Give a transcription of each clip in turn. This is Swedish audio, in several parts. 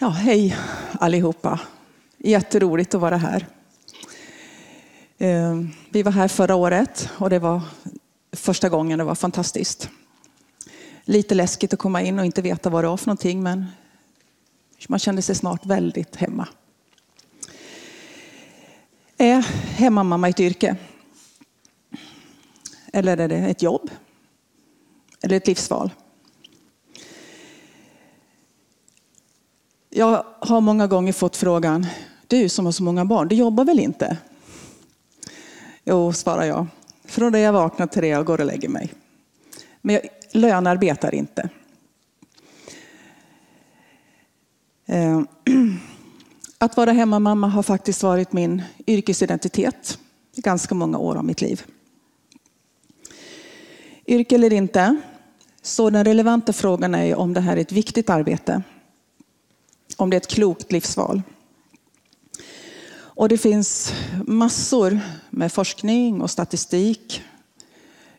Ja, hej allihopa. Jätteroligt att vara här. Ehm, vi var här förra året och det var första gången. Det var fantastiskt. Lite läskigt att komma in och inte veta vad det var för någonting, men man kände sig snart väldigt hemma. Är hemmamamma ett yrke? Eller är det ett jobb? Eller ett livsval? Jag har många gånger fått frågan, du som har så många barn, du jobbar väl inte? Jo, svarar jag. Från det jag vaknar till det jag går och lägger mig. Men jag lönarbetar inte. Eh, att vara hemmamamma har faktiskt varit min yrkesidentitet i ganska många år av mitt liv. Yrke eller inte, så den relevanta frågan är om det här är ett viktigt arbete om det är ett klokt livsval. Och det finns massor med forskning och statistik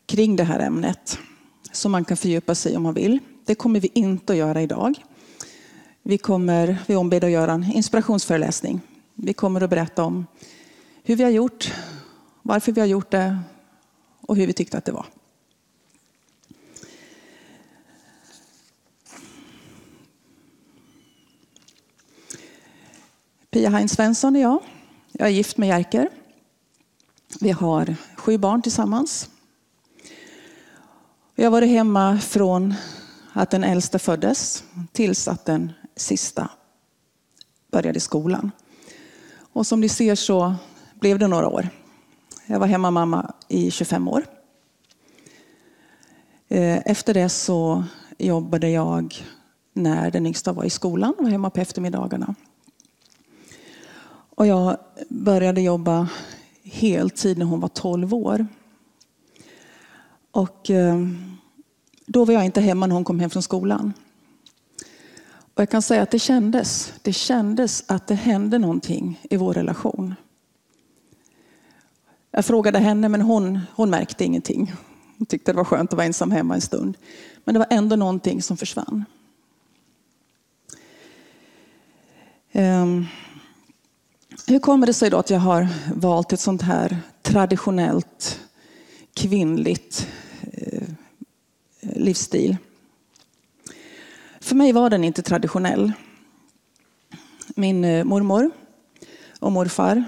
kring det här ämnet som man kan fördjupa sig om man vill. Det kommer vi inte att göra idag. Vi kommer vi ombedda att göra en inspirationsföreläsning. Vi kommer att berätta om hur vi har gjort, varför vi har gjort det och hur vi tyckte att det var. Pia Hein Svensson är jag. Jag är gift med Jerker. Vi har sju barn tillsammans. Jag har varit hemma från att den äldsta föddes tills att den sista började skolan. Och som ni ser så blev det några år. Jag var hemmamamma i 25 år. Eh, efter det så jobbade jag när den yngsta var i skolan, och var hemma på eftermiddagarna. Och jag började jobba heltid när hon var 12 år. Och eh, då var jag inte hemma när hon kom hem från skolan. Och jag kan säga att det kändes, det kändes att det hände någonting i vår relation. Jag frågade henne men hon, hon märkte ingenting. Hon tyckte det var skönt att vara ensam hemma en stund. Men det var ändå någonting som försvann. Um, hur kommer det sig då att jag har valt ett sånt här traditionellt kvinnligt eh, livsstil? För mig var den inte traditionell. Min eh, mormor och morfar,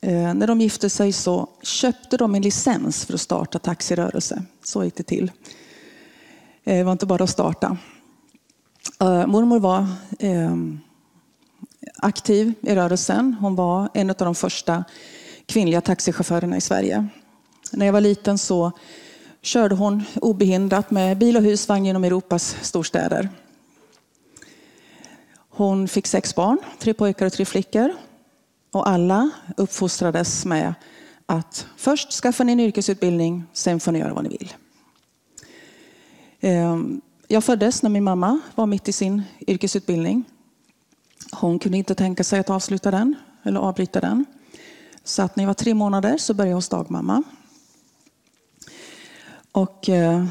eh, när de gifte sig så köpte de en licens för att starta taxirörelse. Så gick det till. Eh, det var inte bara att starta. Eh, mormor var eh, aktiv i rörelsen. Hon var en av de första kvinnliga taxichaufförerna i Sverige. När jag var liten så körde hon obehindrat med bil och husvagn genom Europas storstäder. Hon fick sex barn, tre pojkar och tre flickor. Och alla uppfostrades med att först skaffa en yrkesutbildning, sen får ni göra vad ni vill. Ehm, jag föddes när min mamma var mitt i sin yrkesutbildning. Hon kunde inte tänka sig att avsluta den eller avbryta den. Så att när jag var tre månader så började jag hos dagmamma. Och eh,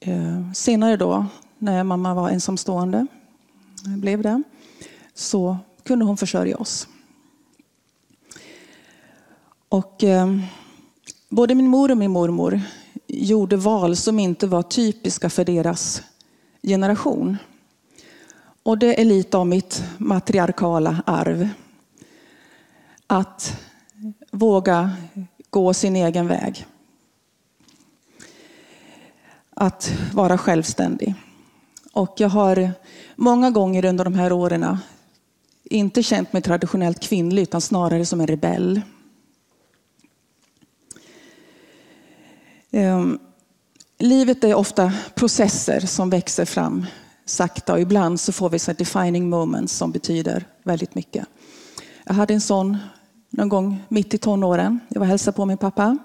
eh, senare då, när mamma var ensamstående, blev det, så kunde hon försörja oss. Och eh, både min mor och min mormor gjorde val som inte var typiska för deras generation. Och det är lite av mitt matriarkala arv. Att våga gå sin egen väg. Att vara självständig. Och jag har många gånger under de här åren inte känt mig traditionellt kvinnlig utan snarare som en rebell. Ehm, livet är ofta processer som växer fram sakta och ibland så får vi så defining moments som betyder väldigt mycket. Jag hade en sån någon gång mitt i tonåren. Jag var hälsade på min pappa.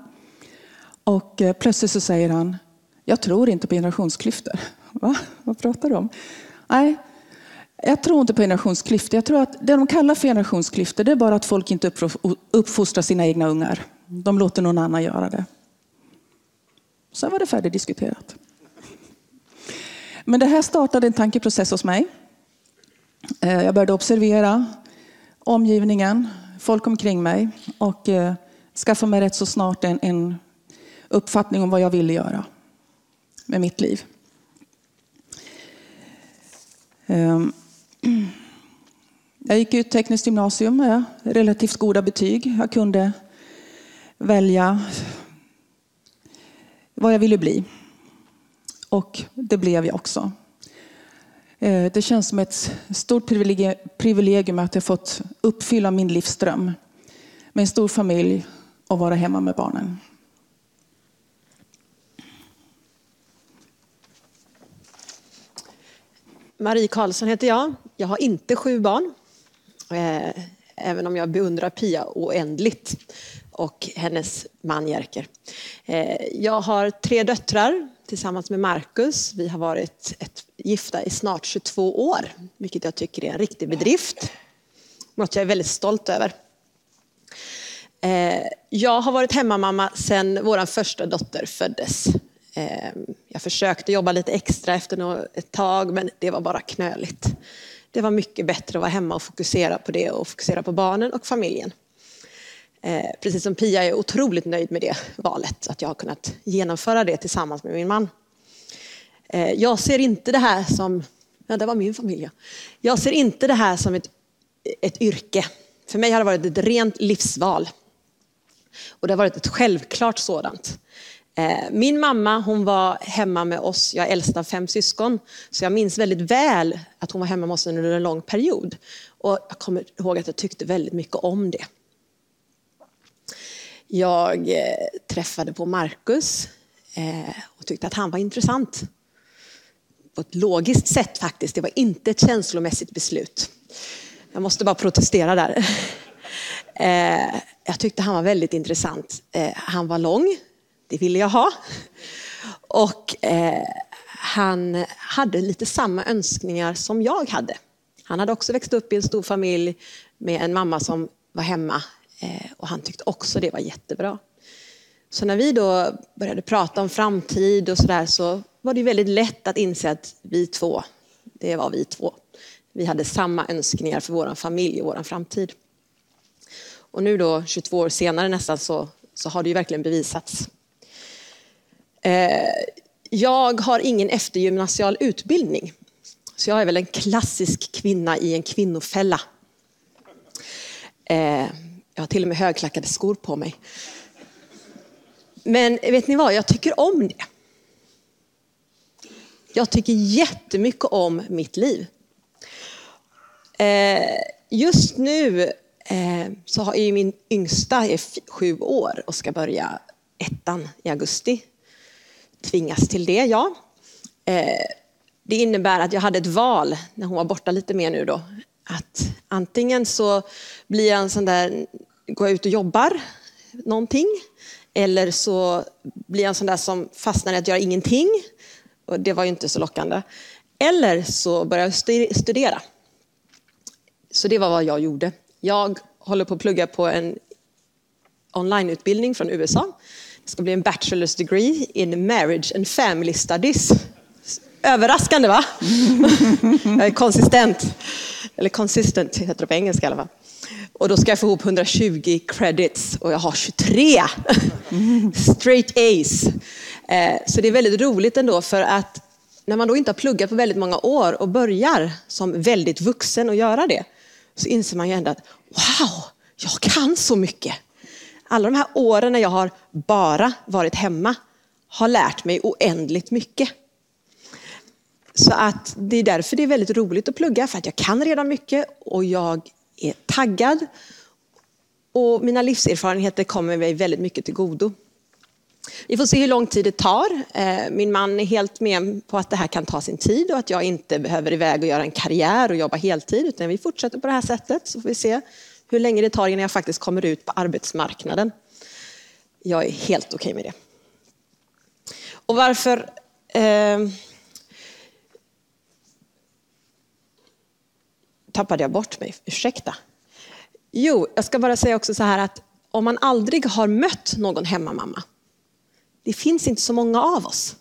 Och eh, plötsligt så säger han, jag tror inte på generationsklyftor. Va? Vad pratar du om? Nej, jag tror inte på generationsklyftor. Jag tror att det de kallar för generationsklyftor det är bara att folk inte uppfostrar sina egna ungar. De låter någon annan göra det. Sen var det färdigdiskuterat. Men det här startade en tankeprocess hos mig. Eh, jag började observera omgivningen, folk omkring mig och eh, skaffa mig rätt så snart en, en uppfattning om vad jag ville göra med mitt liv. Ehm, jag gick ut tekniskt gymnasium med relativt goda betyg. Jag kunde välja vad jag ville bli. Och det blev jag också. Eh, det känns som ett stort privilegium att jag fått uppfylla min livsdröm med en stor familj och vara hemma med barnen. Marie Karlsson heter jag. Jag har inte sju barn. Eh, även om jag beundrar Pia oändligt och hennes man Jerker. Eh, jag har tre döttrar tillsammans med Marcus. Vi har varit ett, gifta i snart 22 år, vilket jag tycker är en riktig bedrift. Något jag är väldigt stolt över. Eh, jag har varit hemmamamma sedan vår första dotter föddes. Ehm, jag försökte jobba lite extra efter ett tag, men det var bara knöligt. Det var mycket bättre att vara hemma och fokusera på det och fokusera på barnen och familjen. Eh, precis som Pia är otroligt nöjd med det valet, att jag har kunnat genomföra det tillsammans med min man. Eh, jag ser inte det här som, ja det var min familj. Jag ser inte det här som ett, ett yrke. För mig har det varit ett rent livsval. Och det har varit ett självklart sådant. Eh, min mamma hon var hemma med oss, jag är äldst av fem syskon, så jag minns väldigt väl att hon var hemma med oss under en lång period. Och jag kommer ihåg att jag tyckte väldigt mycket om det. Jag eh, träffade på Markus eh, och tyckte att han var intressant. På ett logiskt sätt faktiskt, det var inte ett känslomässigt beslut. Jag måste bara protestera där. Eh, jag tyckte han var väldigt intressant. Han var lång, det ville jag ha. Och han hade lite samma önskningar som jag hade. Han hade också växt upp i en stor familj med en mamma som var hemma Eh, och han tyckte också det var jättebra. Så när vi då började prata om framtid och sådär så var det väldigt lätt att inse att vi två, det var vi två. Vi hade samma önskningar för vår familj och vår framtid. Och nu då 22 år senare nästan så, så har det ju verkligen bevisats. Eh, jag har ingen eftergymnasial utbildning. Så jag är väl en klassisk kvinna i en kvinnofälla. Eh, jag har till och med högklackade skor på mig. Men vet ni vad, jag tycker om det. Jag tycker jättemycket om mitt liv. Eh, just nu eh, så är min yngsta är sju år och ska börja ettan i augusti. Tvingas till det, ja. Eh, det innebär att jag hade ett val när hon var borta lite mer nu då. Att antingen så blir jag en sån där, går jag ut och jobbar någonting. Eller så blir jag en sån där som fastnar i att göra ingenting. Och det var ju inte så lockande. Eller så börjar jag studera. Så det var vad jag gjorde. Jag håller på att plugga på en onlineutbildning från USA. Det ska bli en bachelor's degree in marriage and family studies. Överraskande va? jag är konsistent. Eller consistent heter det på engelska i alla fall. Och då ska jag få ihop 120 credits och jag har 23. Straight A's. Eh, så det är väldigt roligt ändå för att när man då inte har pluggat på väldigt många år och börjar som väldigt vuxen att göra det, så inser man ju ändå att wow, jag kan så mycket. Alla de här åren när jag har bara varit hemma har lärt mig oändligt mycket. Så att det är därför det är väldigt roligt att plugga, för att jag kan redan mycket och jag är taggad. Och mina livserfarenheter kommer mig väldigt mycket till godo. Vi får se hur lång tid det tar. Eh, min man är helt med på att det här kan ta sin tid och att jag inte behöver iväg och göra en karriär och jobba heltid, utan vi fortsätter på det här sättet så får vi se hur länge det tar innan jag faktiskt kommer ut på arbetsmarknaden. Jag är helt okej okay med det. Och varför eh, tappade jag bort mig? Ursäkta. Jo, jag ska bara säga också så här att om man aldrig har mött någon hemmamamma det finns inte så många av oss.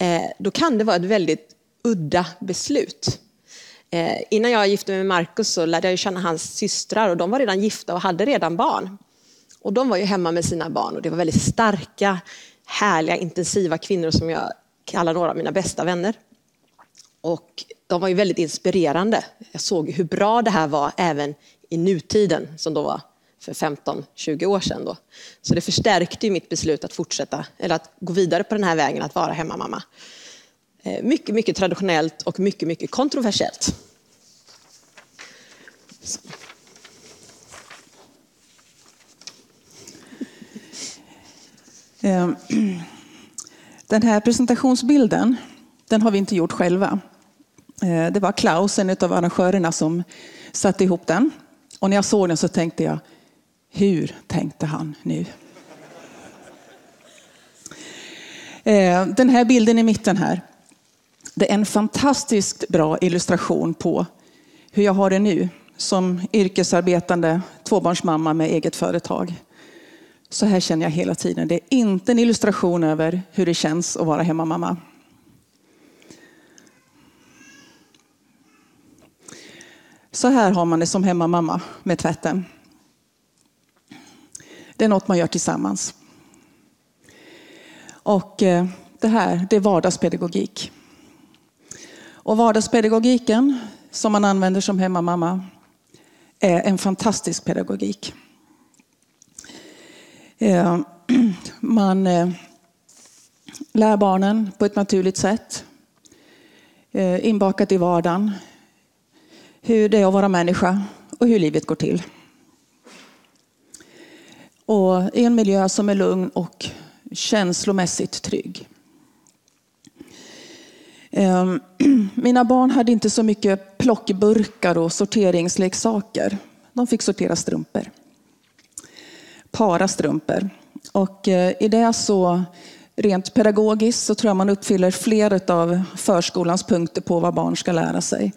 Eh, då kan det vara ett väldigt udda beslut. Eh, innan jag gifte mig med Markus så lärde jag känna hans systrar och de var redan gifta och hade redan barn. Och de var ju hemma med sina barn och det var väldigt starka, härliga, intensiva kvinnor som jag kallar några av mina bästa vänner. Och de var ju väldigt inspirerande. Jag såg hur bra det här var även i nutiden, som då var för 15-20 år sedan. Då. Så det förstärkte ju mitt beslut att fortsätta, eller att gå vidare på den här vägen att vara hemmamamma. Eh, mycket, mycket traditionellt och mycket, mycket kontroversiellt. Ehm, Så. Den här presentationsbilden, den har vi inte gjort själva. Eh, det var Klaus, en av arrangörerna, som satte ihop den. Och när jag såg den så tänkte jag, hur tänkte han nu? Eh, den här bilden i mitten här, det är en fantastiskt bra illustration på hur jag har det nu som yrkesarbetande tvåbarnsmamma med eget företag. Så här känner jag hela tiden. Det är inte en illustration över hur det känns att vara hemmamamma. Så här har man det som hemmamamma med tvätten. Det är något man gör tillsammans. Och eh, det här, det är vardagspedagogik. Och vardagspedagogiken som man använder som hemmamamma är en fantastisk pedagogik. Eh, man eh, lär barnen på ett naturligt sätt, inbakat i vardagen, hur det är att vara människa och hur livet går till. Och i en miljö som är lugn och känslomässigt trygg. Ehm, mina barn hade inte så mycket plockburkar och sorteringsleksaker. De fick sortera strumpor. Para strumpor. Och eh, i det så, rent pedagogiskt, så tror jag man uppfyller flera av förskolans punkter på vad barn ska lära sig.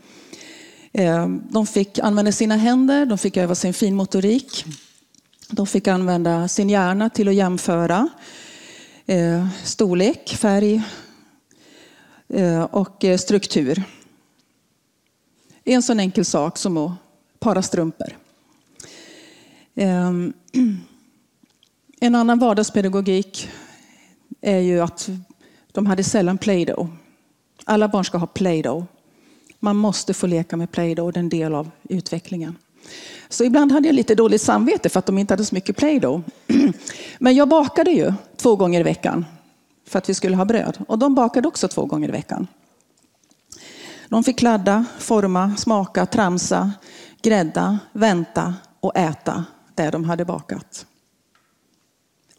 Eh, de fick använda sina händer, de fick öva sin finmotorik. De fick använda sin hjärna till att jämföra eh, storlek, färg eh, och struktur. En sån enkel sak som att para strumpor. En annan vardagspedagogik är ju att de hade sällan Play-Doh. Alla barn ska ha Play-Doh. Man måste få leka med Play-Doh, det är en del av utvecklingen. Så ibland hade jag lite dåligt samvete för att de inte hade så mycket Play-Doh. Men jag bakade ju två gånger i veckan för att vi skulle ha bröd. Och de bakade också två gånger i veckan. De fick kladda, forma, smaka, tramsa, grädda, vänta och äta det de hade bakat.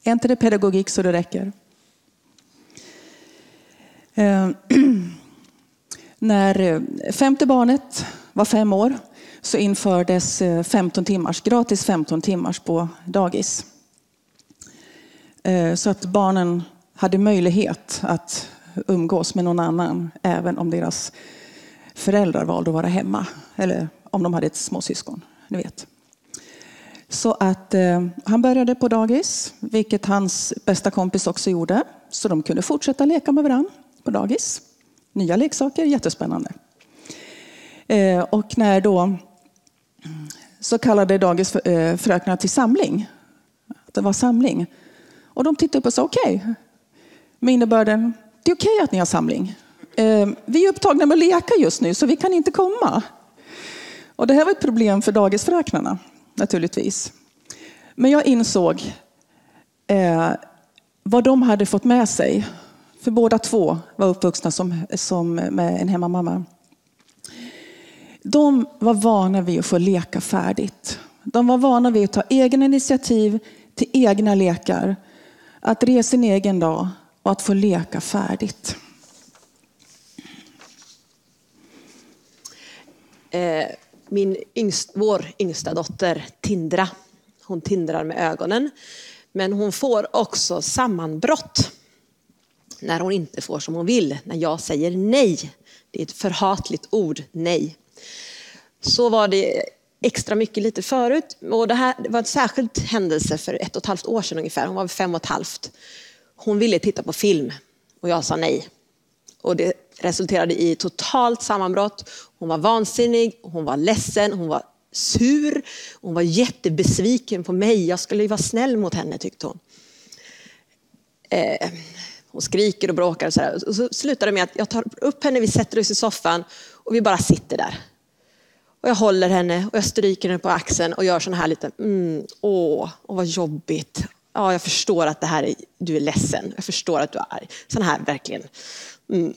Är inte det pedagogik så det räcker? Eh, När eh, femte barnet var fem år så infördes eh, 15 timmars, gratis 15 timmars på dagis. Eh, så att barnen hade möjlighet att umgås med någon annan även om deras föräldrar valde att vara hemma. Eller om de hade ett småsyskon. Ni vet. Så att eh, han började på dagis, vilket hans bästa kompis också gjorde. Så de kunde fortsätta leka med varandra på dagis. Nya leksaker, jättespännande. Eh, och när då så kallade dagisfröknarna eh, till samling, det var samling. Och de tittade upp och sa okej, okay. med innebörden, det är okej okay att ni har samling. Eh, vi är upptagna med att leka just nu så vi kan inte komma. Och det här var ett problem för dagisfröknarna naturligtvis. Men jag insåg eh, vad de hade fått med sig för båda två var uppvuxna som, som med en hemmamamma. De var vana vid att få leka färdigt. De var vana vid att ta egna initiativ till egna lekar. Att resa sin egen dag och att få leka färdigt. Eh, min yngst, vår yngsta dotter Tindra, hon tindrar med ögonen. Men hon får också sammanbrott när hon inte får som hon vill, när jag säger nej. Det är ett förhatligt ord, nej. Så var det extra mycket lite förut. Och det här var en särskild händelse för ett och ett halvt år sedan ungefär. Hon var fem och ett halvt. Hon ville titta på film och jag sa nej. Och det resulterade i totalt sammanbrott. Hon var vansinnig, hon var ledsen, hon var sur, hon var jättebesviken på mig. Jag skulle ju vara snäll mot henne tyckte hon. Eh, hon skriker och bråkar och så, här. och så slutar det med att jag tar upp henne, vi sätter oss i soffan och vi bara sitter där. Och jag håller henne och jag stryker henne på axeln och gör sån här lite, mm, åh, åh vad jobbigt. Ja, jag förstår att det här är, du är ledsen. Jag förstår att du är arg. Sån här verkligen. Mm.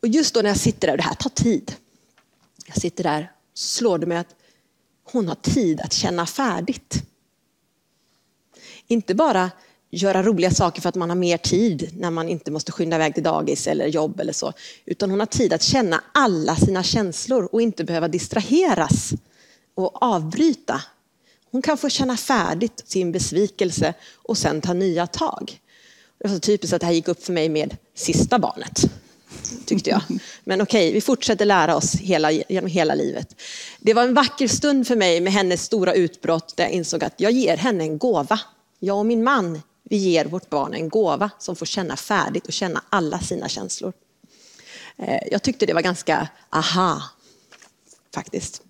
Och just då när jag sitter där, och det här tar tid. Jag sitter där, slår det mig att hon har tid att känna färdigt. Inte bara göra roliga saker för att man har mer tid när man inte måste skynda iväg till dagis eller jobb eller så. Utan hon har tid att känna alla sina känslor och inte behöva distraheras och avbryta. Hon kan få känna färdigt sin besvikelse och sen ta nya tag. Det var så typiskt att det här gick upp för mig med sista barnet tyckte jag. Men okej, vi fortsätter lära oss hela, genom hela livet. Det var en vacker stund för mig med hennes stora utbrott där jag insåg att jag ger henne en gåva. Jag och min man vi ger vårt barn en gåva som får känna färdigt och känna alla sina känslor. Eh, jag tyckte det var ganska aha, faktiskt.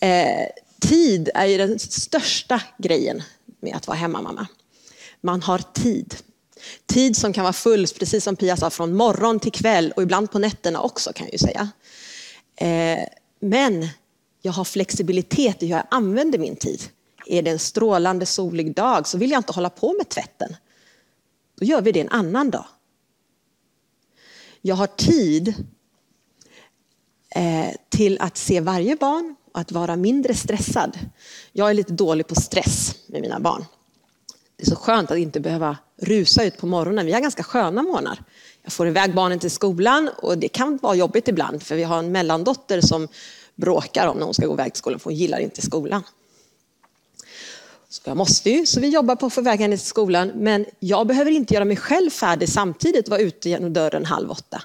Eh, tid är ju den största grejen med att vara hemmamamma. Man har tid. Tid som kan vara full, precis som Pia sa, från morgon till kväll och ibland på nätterna också kan jag ju säga. Eh, men jag har flexibilitet i hur jag använder min tid. Är det en strålande solig dag så vill jag inte hålla på med tvätten. Då gör vi det en annan dag. Jag har tid eh, till att se varje barn och att vara mindre stressad. Jag är lite dålig på stress med mina barn. Det är så skönt att inte behöva rusa ut på morgonen. Vi har ganska sköna morgnar. Jag får iväg barnen till skolan och det kan vara jobbigt ibland för vi har en mellandotter som bråkar om när hon ska gå iväg till skolan för hon gillar inte skolan. Så jag måste ju, så vi jobbar på att få iväg henne till skolan. Men jag behöver inte göra mig själv färdig samtidigt och vara ute genom dörren halv åtta.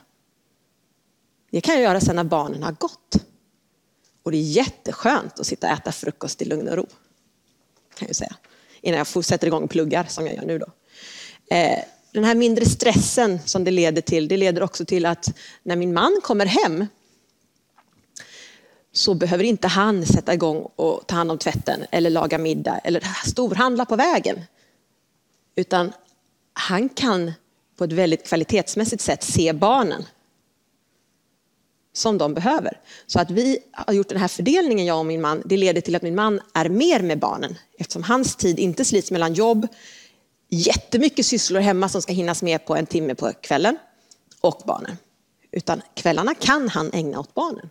Det kan jag göra sen när barnen har gått. Och det är jätteskönt att sitta och äta frukost i lugn och ro. Kan jag säga. Innan jag sätter igång och pluggar som jag gör nu då. Eh, den här mindre stressen som det leder till, det leder också till att när min man kommer hem så behöver inte han sätta igång och ta hand om tvätten eller laga middag eller storhandla på vägen. Utan han kan på ett väldigt kvalitetsmässigt sätt se barnen som de behöver. Så att vi har gjort den här fördelningen, jag och min man, det leder till att min man är mer med barnen eftersom hans tid inte slits mellan jobb, jättemycket sysslor hemma som ska hinnas med på en timme på kvällen och barnen. Utan kvällarna kan han ägna åt barnen.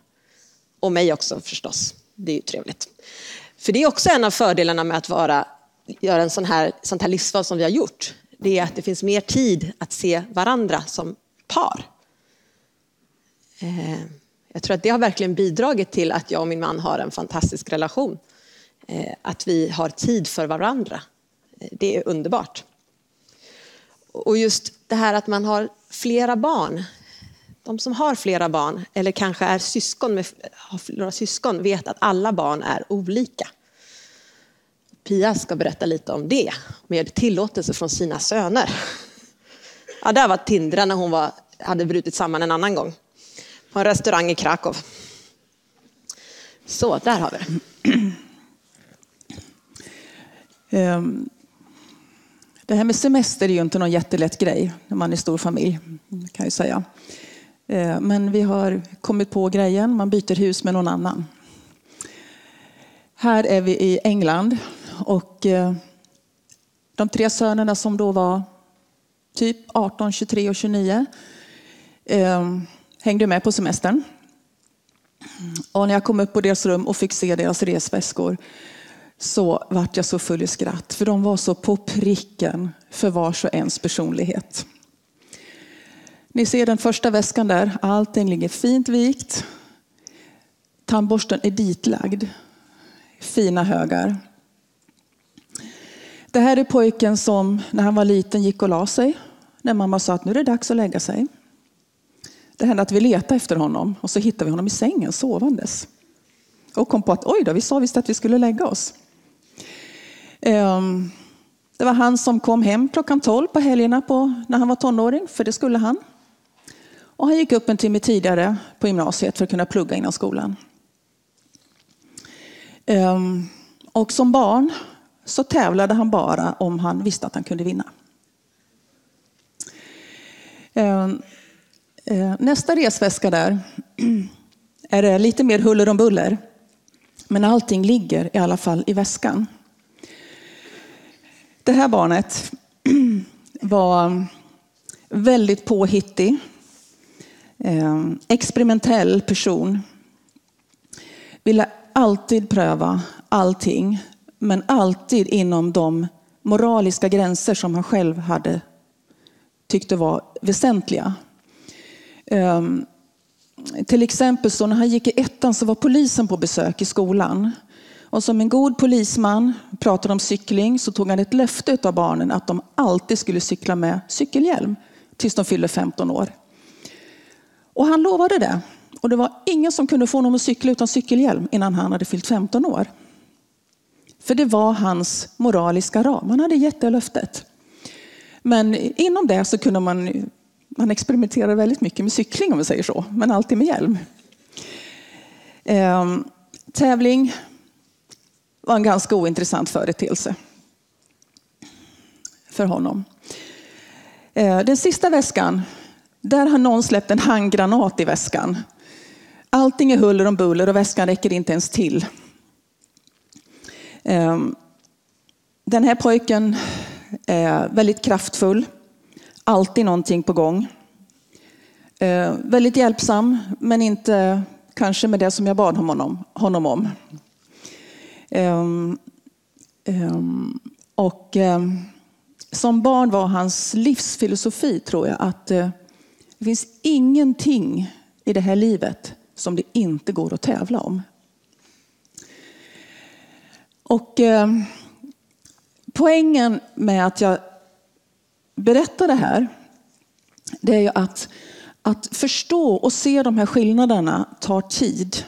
Och mig också förstås. Det är ju trevligt. För det är också en av fördelarna med att vara, göra en sån här, sånt här livsval som vi har gjort. Det är att det finns mer tid att se varandra som par. Eh, jag tror att det har verkligen bidragit till att jag och min man har en fantastisk relation. Eh, att vi har tid för varandra. Eh, det är underbart. Och just det här att man har flera barn de som har flera barn eller kanske är syskon med, har flera syskon vet att alla barn är olika. Pia ska berätta lite om det med tillåtelse från sina söner. Ja, där var Tindra när hon var, hade brutit samman en annan gång. På en restaurang i Krakow. Så, där har vi det. Ehm, det här med semester är ju inte någon jättelätt grej när man är stor familj, kan jag säga. Eh, men vi har kommit på grejen, man byter hus med någon annan. Här är vi i England och eh, de tre sönerna som då var typ 18, 23 och 29 eh, hängde med på semestern. Och när jag kom upp på deras rum och fick se deras resväskor så vart jag så full i skratt. För de var så på pricken för vars och ens personlighet. Ni ser den första väskan där. Allting ligger fint vikt. Tandborsten är ditlagd. Fina högar. Det här är pojken som när han var liten gick och la sig. När mamma sa att nu är det dags att lägga sig. Det hände att vi letade efter honom och så hittade vi honom i sängen sovandes. Och kom på att oj då, vi sa visst att vi skulle lägga oss. Ehm, det var han som kom hem klockan 12 på helgerna på, när han var tonåring, för det skulle han. Och han gick upp en timme tidigare på gymnasiet för att kunna plugga innan skolan. Ehm, och som barn så tävlade han bara om han visste att han kunde vinna. Ehm, eh, nästa resväska där är det lite mer huller om buller. Men allting ligger i alla fall i väskan. Det här barnet var väldigt påhittig, Ehm, experimentell person. Ville alltid pröva allting, men alltid inom de moraliska gränser som han själv hade tyckte var väsentliga. Ehm, till exempel så när han gick i ettan så var polisen på besök i skolan. Och som en god polisman pratade om cykling så tog han ett löfte av barnen att de alltid skulle cykla med cykelhjälm tills de fyllde 15 år. Och han lovade det. Och det var ingen som kunde få honom att cykla utan cykelhjälm innan han hade fyllt 15 år. För det var hans moraliska ram. Han hade gett det löftet. Men inom det så kunde man, man experimentera väldigt mycket med cykling om vi säger så, men alltid med hjälm. Ehm, tävling var en ganska ointressant företeelse för honom. Ehm, den sista väskan, där har någon släppt en handgranat i väskan. Allting är huller om buller och väskan räcker inte ens till. Ehm, den här pojken är väldigt kraftfull, alltid någonting på gång. Ehm, väldigt hjälpsam, men inte kanske med det som jag bad honom, honom om. Ehm, och som barn var hans livsfilosofi, tror jag, att eh, det finns ingenting i det här livet som det inte går att tävla om. Och eh, Poängen med att jag berättar det här, det är ju att, att förstå och se de här skillnaderna tar tid.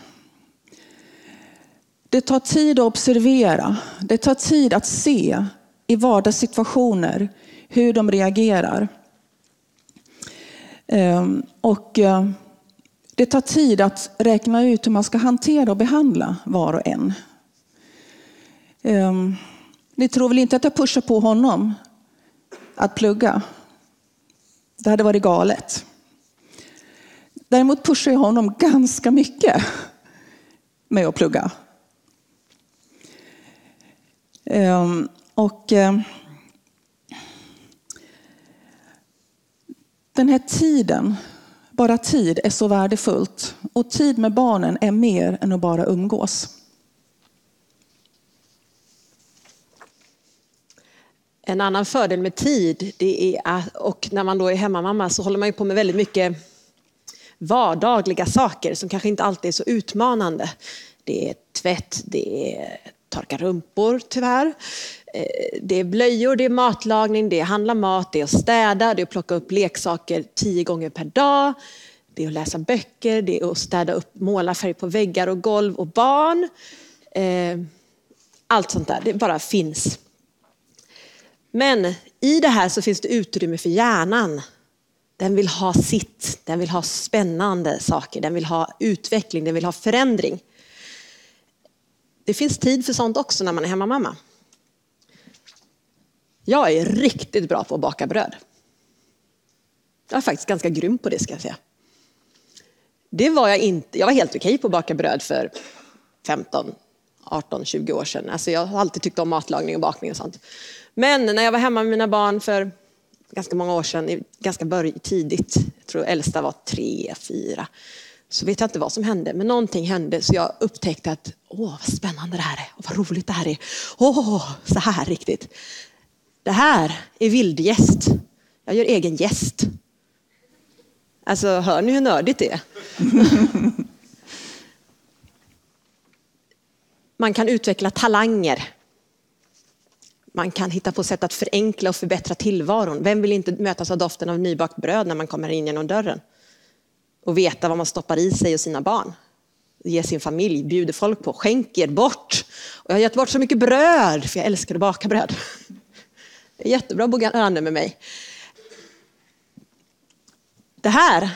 Det tar tid att observera. Det tar tid att se i vardagssituationer hur de reagerar. Ehm, och eh, det tar tid att räkna ut hur man ska hantera och behandla var och en. Ehm, ni tror väl inte att jag pushar på honom att plugga? Det hade varit galet. Däremot pushar jag honom ganska mycket med att plugga. Ehm, och eh, den här tiden bara tid är så värdefullt. Och tid med barnen är mer än att bara umgås. En annan fördel med tid, det är att, och när man då är hemmamamma så håller man ju på med väldigt mycket vardagliga saker som kanske inte alltid är så utmanande. Det är tvätt, det är torka rumpor tyvärr. Eh, det är blöjor, det är matlagning, det är handla mat, det är att städa, det är att plocka upp leksaker tio gånger per dag. Det är att läsa böcker, det är att städa upp målarfärg på väggar och golv och barn. Eh, allt sånt där, det bara finns. Men i det här så finns det utrymme för hjärnan. Den vill ha sitt, den vill ha spännande saker, den vill ha utveckling, den vill ha förändring. Det finns tid för sånt också när man är hemmamamma. Jag är riktigt bra på att baka bröd. Jag är faktiskt ganska grym på det ska jag säga. Det var jag inte. Jag var helt okej på att baka bröd för 15, 18, 20 år sedan. Alltså jag har alltid tyckt om matlagning och bakning och sånt. Men när jag var hemma med mina barn för ganska många år sedan, ganska börj, tidigt, jag tror äldsta var tre, fyra, så vet jag inte vad som hände, men någonting hände så jag upptäckte att åh, vad spännande det här är och vad roligt det här är. Åh, så här riktigt. Det här är vildgäst. Jag gör egen gäst. Alltså, hör ni hur nördigt det är? Man kan utveckla talanger. Man kan hitta på sätt att förenkla och förbättra tillvaron. Vem vill inte mötas av doften av nybakt bröd när man kommer in genom dörren? Och veta vad man stoppar i sig och sina barn. Ge sin familj, bjuder folk på, skänker bort. Och jag har gett bort så mycket bröd, för jag älskar att baka bröd. Det är jättebra att bo granne med mig. Det här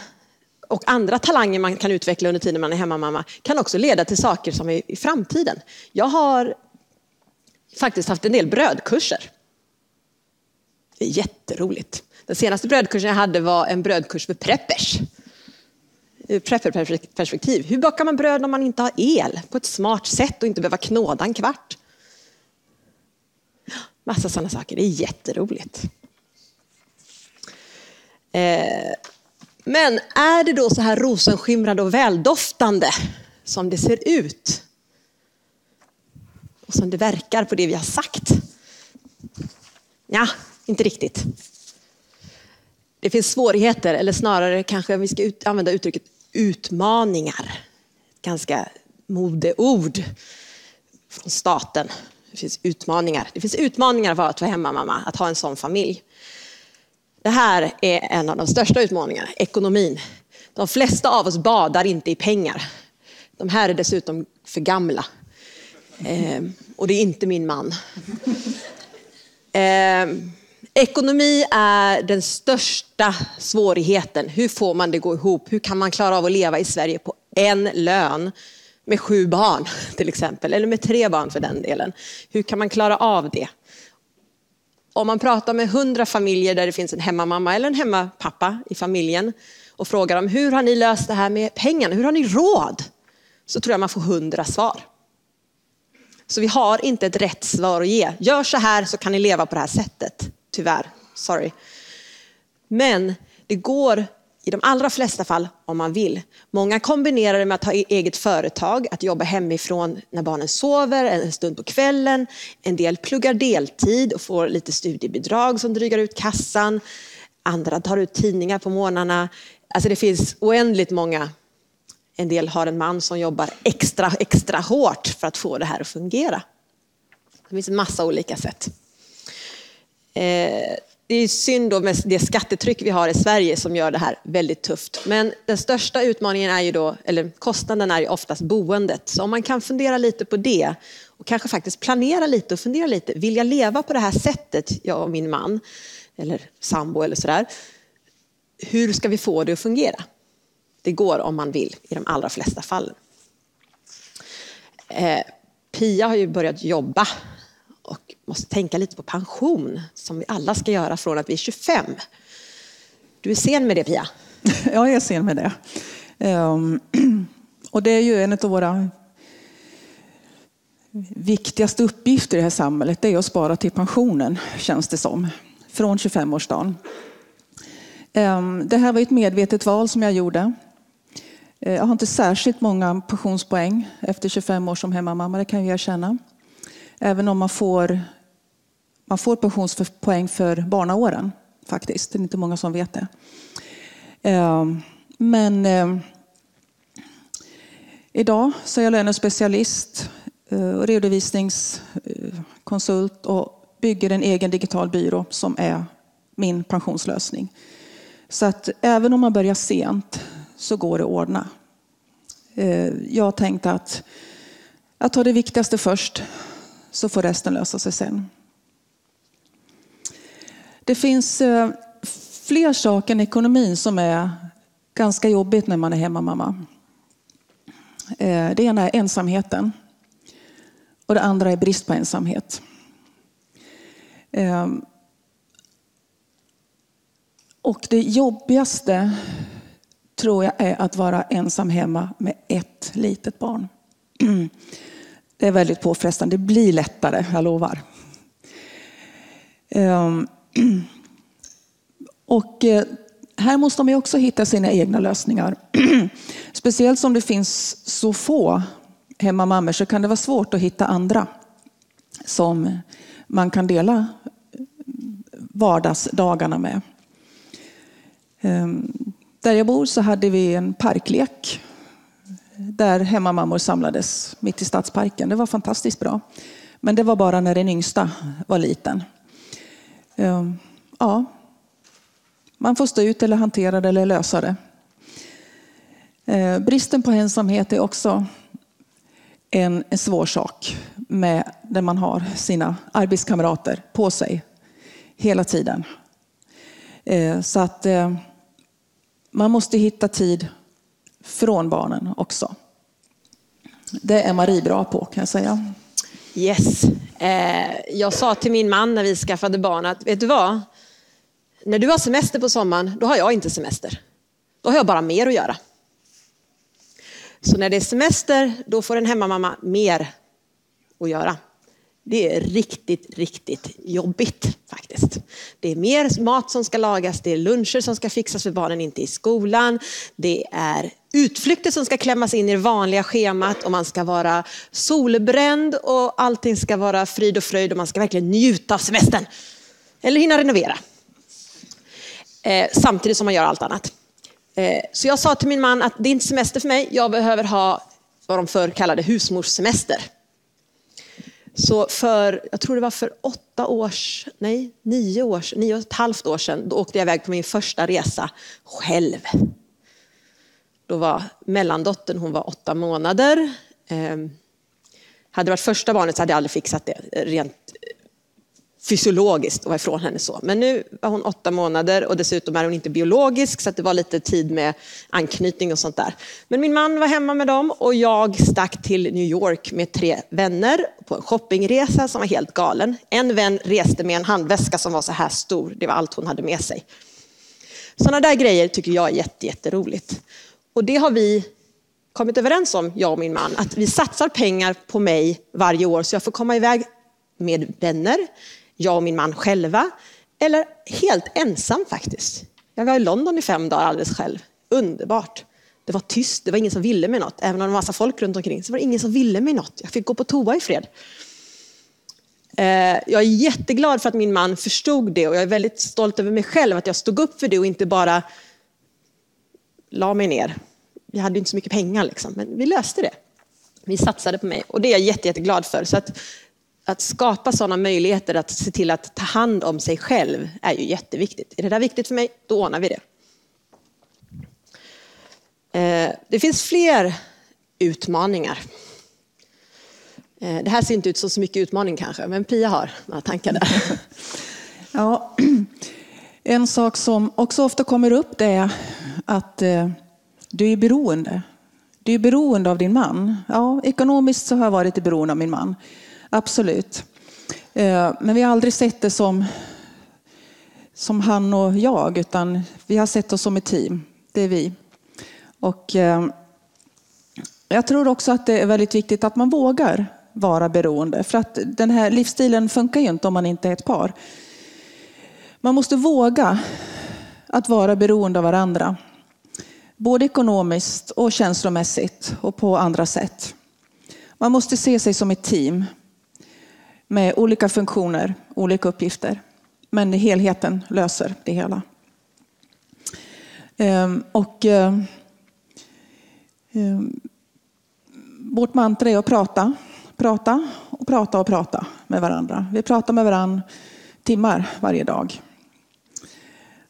och andra talanger man kan utveckla under tiden man är hemmamamma kan också leda till saker som är i framtiden. Jag har faktiskt haft en del brödkurser. Det är jätteroligt. Den senaste brödkursen jag hade var en brödkurs för preppers. Prepperperspektiv. Hur bakar man bröd när man inte har el på ett smart sätt och inte behöver knåda en kvart? Massa sådana saker. Det är jätteroligt. Eh, men är det då så här rosenskimrande och väldoftande som det ser ut? Och som det verkar på det vi har sagt? Ja, inte riktigt. Det finns svårigheter, eller snarare kanske vi ska ut, använda uttrycket utmaningar. Ganska modeord från staten. Det finns utmaningar. Det finns utmaningar för att vara hemmamamma, att ha en sån familj. Det här är en av de största utmaningarna, ekonomin. De flesta av oss badar inte i pengar. De här är dessutom för gamla. Eh, och det är inte min man. Eh, ekonomi är den största svårigheten. Hur får man det gå ihop? Hur kan man klara av att leva i Sverige på en lön med sju barn till exempel, eller med tre barn för den delen. Hur kan man klara av det? Om man pratar med hundra familjer där det finns en hemmamamma eller en hemmapappa i familjen och frågar dem hur har ni löst det här med pengarna, hur har ni råd? Så tror jag man får hundra svar. Så vi har inte ett rätt svar att ge. Gör så här så kan ni leva på det här sättet. Tyvärr, sorry. Men det går i de allra flesta fall om man vill. Många kombinerar det med att ha e- eget företag, att jobba hemifrån när barnen sover, en stund på kvällen. En del pluggar deltid och får lite studiebidrag som drygar ut kassan. Andra tar ut tidningar på morgnarna. Alltså det finns oändligt många. En del har en man som jobbar extra, extra hårt för att få det här att fungera. Det finns en massa olika sätt. Eh, det är synd då med det skattetryck vi har i Sverige som gör det här väldigt tufft. Men den största utmaningen är ju då, eller kostnaden är ju oftast boendet. Så om man kan fundera lite på det och kanske faktiskt planera lite och fundera lite. Vill jag leva på det här sättet, jag och min man eller sambo eller sådär. Hur ska vi få det att fungera? Det går om man vill i de allra flesta fallen. Eh, Pia har ju börjat jobba måste tänka lite på pension som vi alla ska göra från att vi är 25. Du är sen med det Pia? Ja, jag är sen med det. Ehm, och det är ju en av våra viktigaste uppgifter i det här samhället. Det är att spara till pensionen, känns det som. Från 25-årsdagen. Ehm, det här var ett medvetet val som jag gjorde. Eh, jag har inte särskilt många pensionspoäng efter 25 år som hemmamamma, det kan jag erkänna. Även om man får, man får pensionspoäng för barnaåren faktiskt. Det är inte många som vet det. Ehm, men ehm, idag så är jag lönespecialist och eh, redovisningskonsult och bygger en egen digital byrå som är min pensionslösning. Så att även om man börjar sent så går det att ordna. Eh, jag tänkte att jag tar det viktigaste först så får resten lösa sig sen. Det finns eh, fler saker än ekonomin som är ganska jobbigt när man är hemmamamma. Eh, det ena är ensamheten och det andra är brist på ensamhet. Eh, och det jobbigaste tror jag är att vara ensam hemma med ett litet barn. Det är väldigt påfrestande. Det blir lättare, jag lovar. Och eh, här måste man också hitta sina egna lösningar. Speciellt som det finns så få hemmamammor så kan det vara svårt att hitta andra som man kan dela eh, vardagsdagarna med. Ehm, där jag bor så hade vi en parklek där hemmamammor samlades mitt i stadsparken. Det var fantastiskt bra. Men det var bara när den yngsta var liten. Ehm, ja, man får stå ut eller hantera det eller lösa det. Ehm, bristen på ensamhet är också en, en svår sak med när man har sina arbetskamrater på sig hela tiden. Ehm, så att man måste hitta tid från barnen också. Det är Marie bra på kan jag säga. Yes. Eh, jag sa till min man när vi skaffade barn att, vet du vad? När du har semester på sommaren, då har jag inte semester. Då har jag bara mer att göra. Så när det är semester, då får en hemmamamma mer att göra. Det är riktigt, riktigt jobbigt faktiskt. Det är mer mat som ska lagas, det är luncher som ska fixas för barnen inte i skolan. Det är utflykter som ska klämmas in i det vanliga schemat och man ska vara solbränd och allting ska vara frid och fröjd och man ska verkligen njuta av semestern. Eller hinna renovera. Eh, samtidigt som man gör allt annat. Eh, så jag sa till min man att det är inte semester för mig, jag behöver ha vad de förr kallade husmorssemester. Så för, jag tror det var för åtta års, nej, nio års, nio och ett halvt år sedan, då åkte jag iväg på min första resa själv. Då var mellandottern, hon var åtta månader. Eh, hade det varit första barnet så hade jag aldrig fixat det rent eh, fysiologiskt att vara ifrån henne så. Men nu var hon åtta månader och dessutom är hon inte biologisk så det var lite tid med anknytning och sånt där. Men min man var hemma med dem och jag stack till New York med tre vänner på en shoppingresa som var helt galen. En vän reste med en handväska som var så här stor, det var allt hon hade med sig. Sådana där grejer tycker jag är jätteroligt. Och det har vi kommit överens om, jag och min man, att vi satsar pengar på mig varje år så jag får komma iväg med vänner, jag och min man själva, eller helt ensam faktiskt. Jag var i London i fem dagar alldeles själv. Underbart. Det var tyst, det var ingen som ville mig något. Även om det var massa folk runt omkring så var det ingen som ville mig något. Jag fick gå på toa i fred. Eh, jag är jätteglad för att min man förstod det och jag är väldigt stolt över mig själv att jag stod upp för det och inte bara la mig ner. Vi hade inte så mycket pengar liksom, men vi löste det. Vi satsade på mig och det är jag jätte, jätteglad för. Så att att skapa sådana möjligheter att se till att ta hand om sig själv är ju jätteviktigt. Är det där viktigt för mig, då ordnar vi det. Eh, det finns fler utmaningar. Eh, det här ser inte ut som så mycket utmaning kanske, men Pia har några tankar där. Ja, en sak som också ofta kommer upp det är att eh, du är beroende. Du är beroende av din man. Ja, ekonomiskt så har jag varit beroende av min man. Absolut. Eh, men vi har aldrig sett det som, som han och jag, utan vi har sett oss som ett team. Det är vi. Och eh, jag tror också att det är väldigt viktigt att man vågar vara beroende. För att den här livsstilen funkar ju inte om man inte är ett par. Man måste våga att vara beroende av varandra. Både ekonomiskt och känslomässigt och på andra sätt. Man måste se sig som ett team med olika funktioner, olika uppgifter. Men helheten löser det hela. Ehm, och eh, ehm, vårt mantra är att prata, prata och prata och prata med varandra. Vi pratar med varandra timmar varje dag.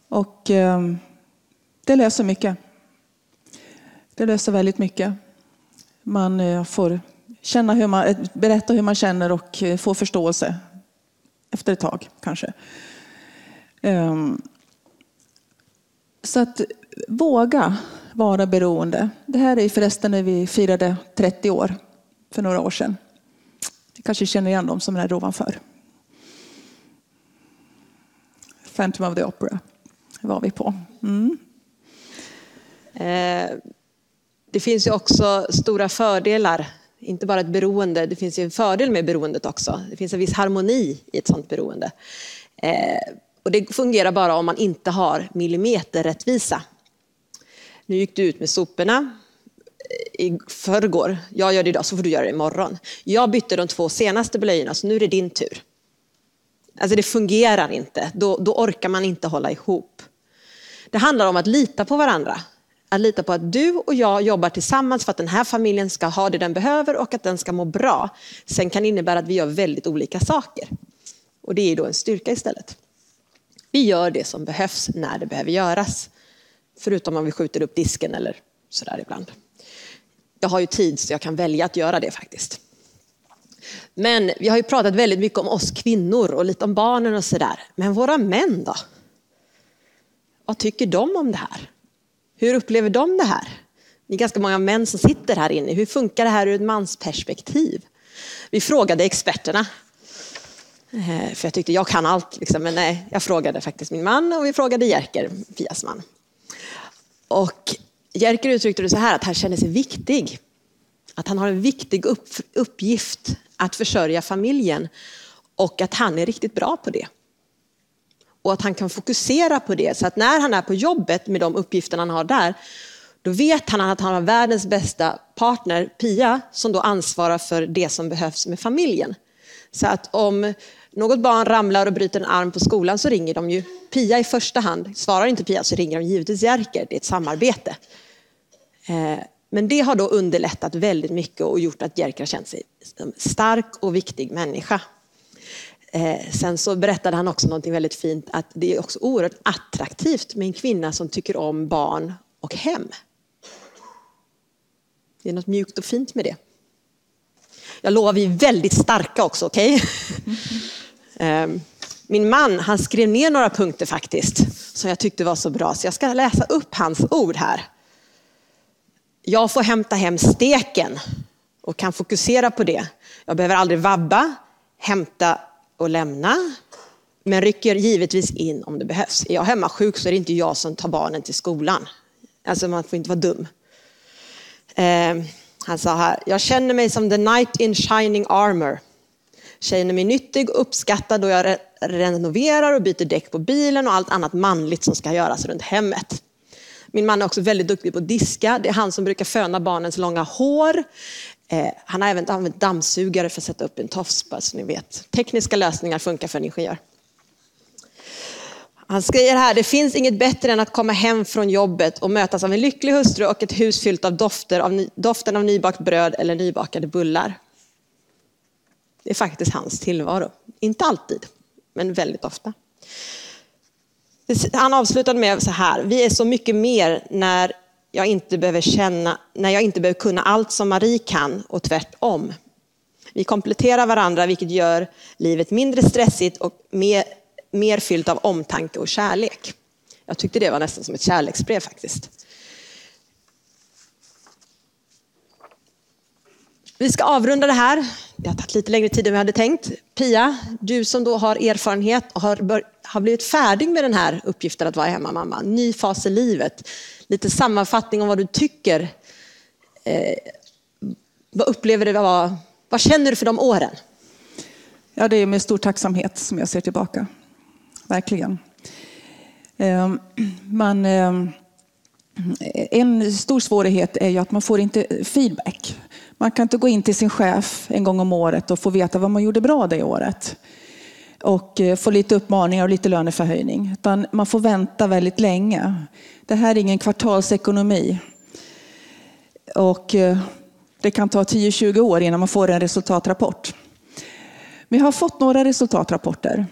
Och ehm, det löser mycket. Det löser väldigt mycket. Man eh, får känna hur man, eh, berätta hur man känner och eh, få förståelse efter ett tag kanske. Ehm, så att våga vara beroende. Det här är förresten när vi firade 30 år för några år sedan. Ni kanske känner igen dem som är ovanför. Phantom of the Opera var vi på. Mm. Eh, det finns ju också stora fördelar inte bara ett beroende, det finns ju en fördel med beroendet också. Det finns en viss harmoni i ett sådant beroende. Eh, och det fungerar bara om man inte har millimeterrättvisa. Nu gick du ut med soporna eh, i förrgår. Jag gör det idag, så får du göra det imorgon. Jag bytte de två senaste blöjorna, så nu är det din tur. Alltså det fungerar inte. Då, då orkar man inte hålla ihop. Det handlar om att lita på varandra. Att lita på att du och jag jobbar tillsammans för att den här familjen ska ha det den behöver och att den ska må bra. Sen kan det innebära att vi gör väldigt olika saker. Och det är då en styrka istället. Vi gör det som behövs när det behöver göras. Förutom om vi skjuter upp disken eller sådär ibland. Jag har ju tid så jag kan välja att göra det faktiskt. Men vi har ju pratat väldigt mycket om oss kvinnor och lite om barnen och sådär. Men våra män då? Vad tycker de om det här? Hur upplever de det här? Det är ganska många män som sitter här inne. Hur funkar det här ur ett mansperspektiv? Vi frågade experterna. Eh, för jag tyckte jag kan allt, liksom. men nej, jag frågade faktiskt min man och vi frågade Jerker, Pias man. Och Jerker uttryckte det så här att han känner sig viktig. Att han har en viktig upp, uppgift att försörja familjen och att han är riktigt bra på det. Och att han kan fokusera på det så att när han är på jobbet med de uppgifter han har där, då vet han att han har världens bästa partner, Pia, som då ansvarar för det som behövs med familjen. Så att om något barn ramlar och bryter en arm på skolan så ringer de ju Pia i första hand. Svarar inte Pia så ringer de givetvis Jerker, det är ett samarbete. Eh, men det har då underlättat väldigt mycket och gjort att Jerker har känt sig som en stark och viktig människa. Eh, sen så berättade han också något väldigt fint, att det är också oerhört attraktivt med en kvinna som tycker om barn och hem. Det är något mjukt och fint med det. Jag lovar, vi är väldigt starka också, okej? Okay? Ehm, min man, han skrev ner några punkter faktiskt, som jag tyckte var så bra, så jag ska läsa upp hans ord här. Jag får hämta hem steken och kan fokusera på det. Jag behöver aldrig vabba, hämta och lämna, men rycker givetvis in om det behövs. Är jag hemma sjuk så är det inte jag som tar barnen till skolan. Alltså man får inte vara dum. Eh, han sa här, jag känner mig som the knight in shining armor. Känner mig nyttig och uppskattad då jag renoverar och byter däck på bilen och allt annat manligt som ska göras runt hemmet. Min man är också väldigt duktig på att diska. Det är han som brukar föna barnens långa hår. Eh, han har även använt dammsugare för att sätta upp en tofs, bara så ni vet. Tekniska lösningar funkar för en ingenjör. Han skriver här, det finns inget bättre än att komma hem från jobbet och mötas av en lycklig hustru och ett hus fyllt av, dofter av doften av nybakt bröd eller nybakade bullar. Det är faktiskt hans tillvaro. Inte alltid, men väldigt ofta. Han avslutade med så här, vi är så mycket mer när jag inte behöver känna, när jag inte behöver kunna allt som Marie kan och tvärtom. Vi kompletterar varandra vilket gör livet mindre stressigt och mer, mer fyllt av omtanke och kärlek. Jag tyckte det var nästan som ett kärleksbrev faktiskt. Vi ska avrunda det här. Det har tagit lite längre tid än vi hade tänkt. Pia, du som då har erfarenhet och har, har blivit färdig med den här uppgiften att vara hemmamamma, ny fas i livet. Lite sammanfattning om vad du tycker. Eh, vad upplever du, vad, vad känner du för de åren? Ja, det är med stor tacksamhet som jag ser tillbaka. Verkligen. Eh, man, eh, en stor svårighet är ju att man får inte feedback man kan inte gå in till sin chef en gång om året och få veta vad man gjorde bra det året. Och eh, få lite uppmaningar och lite löneförhöjning. Utan man får vänta väldigt länge. Det här är ingen kvartalsekonomi. Och eh, det kan ta 10-20 år innan man får en resultatrapport. Men jag har fått några resultatrapporter